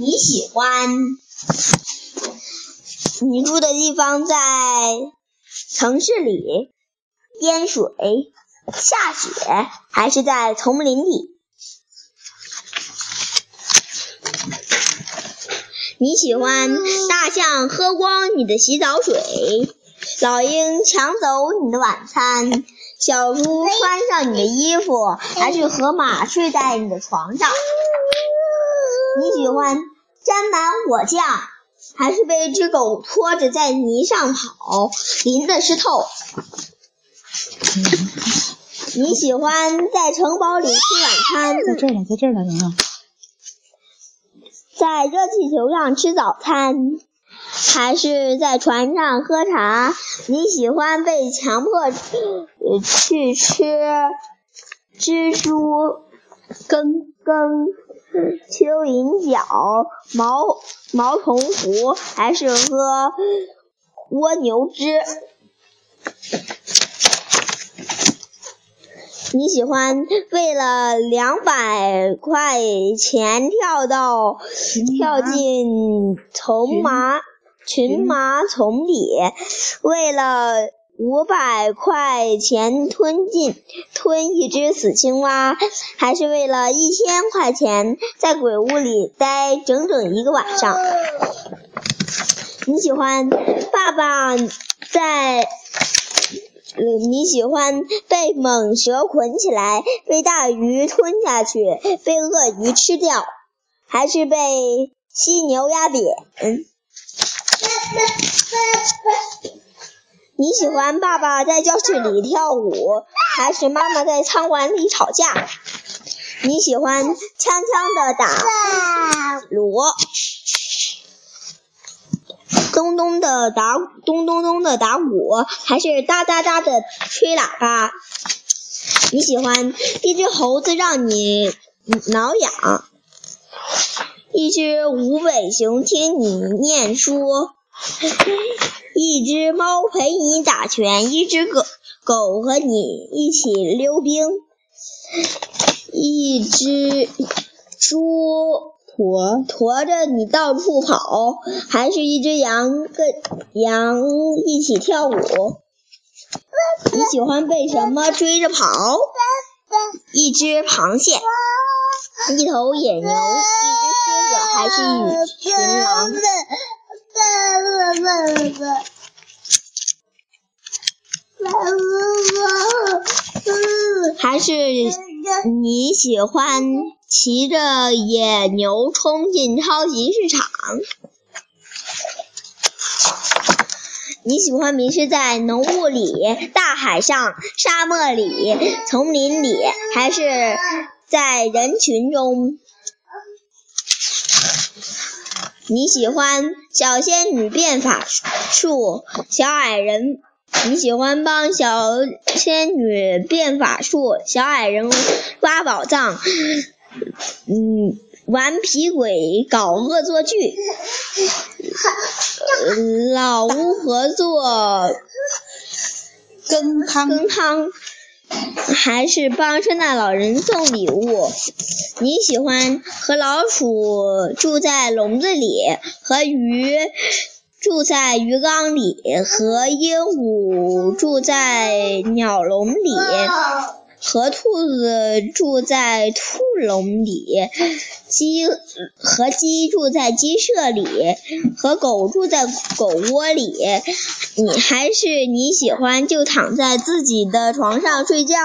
你喜欢你住的地方在城市里、淹水、下雪，还是在丛林里？你喜欢大象喝光你的洗澡水，老鹰抢走你的晚餐，小猪穿上你的衣服，还是河马睡在你的床上？你喜欢沾满果酱，还是被一只狗拖着在泥上跑，淋得湿透？你喜欢在城堡里吃晚餐，在这儿呢，在这儿呢。在热气球上吃早餐，还是在船上喝茶？你喜欢被强迫呃去吃蜘蛛根根、蚯蚓脚、毛毛虫糊，还是喝蜗牛汁？你喜欢为了两百块钱跳到跳进丛麻群麻丛里，为了五百块钱吞进吞一只死青蛙，还是为了一千块钱在鬼屋里待整整一个晚上？你喜欢爸爸在？你喜欢被蟒蛇捆起来，被大鱼吞下去，被鳄鱼吃掉，还是被犀牛压扁？你喜欢爸爸在教室里跳舞，还是妈妈在餐馆里吵架？你喜欢锵锵的打锣？咚咚的打咚咚咚的打鼓，还是哒哒哒的吹喇叭？你喜欢一只猴子让你挠痒，一只无尾熊听你念书，一只猫陪你打拳，一只狗狗和你一起溜冰，一只猪。驮驮着你到处跑，还是一只羊跟羊一起跳舞？你喜欢被什么追着跑？一只螃蟹，一头野牛，一只狮子，还是一群狼？还是你喜欢？骑着野牛冲进超级市场。你喜欢迷失在浓雾里、大海上、沙漠里、丛林里，还是在人群中？你喜欢小仙女变法术，小矮人？你喜欢帮小仙女变法术，小矮人挖宝藏？嗯，顽皮鬼搞恶作剧，老巫合作羹 汤羹汤，还是帮圣诞老人送礼物？你喜欢和老鼠住在笼子里，和鱼住在鱼缸里，和鹦鹉住在鸟笼里？和兔子住在兔笼里，鸡和鸡住在鸡舍里，和狗住在狗窝里。你还是你喜欢就躺在自己的床上睡觉？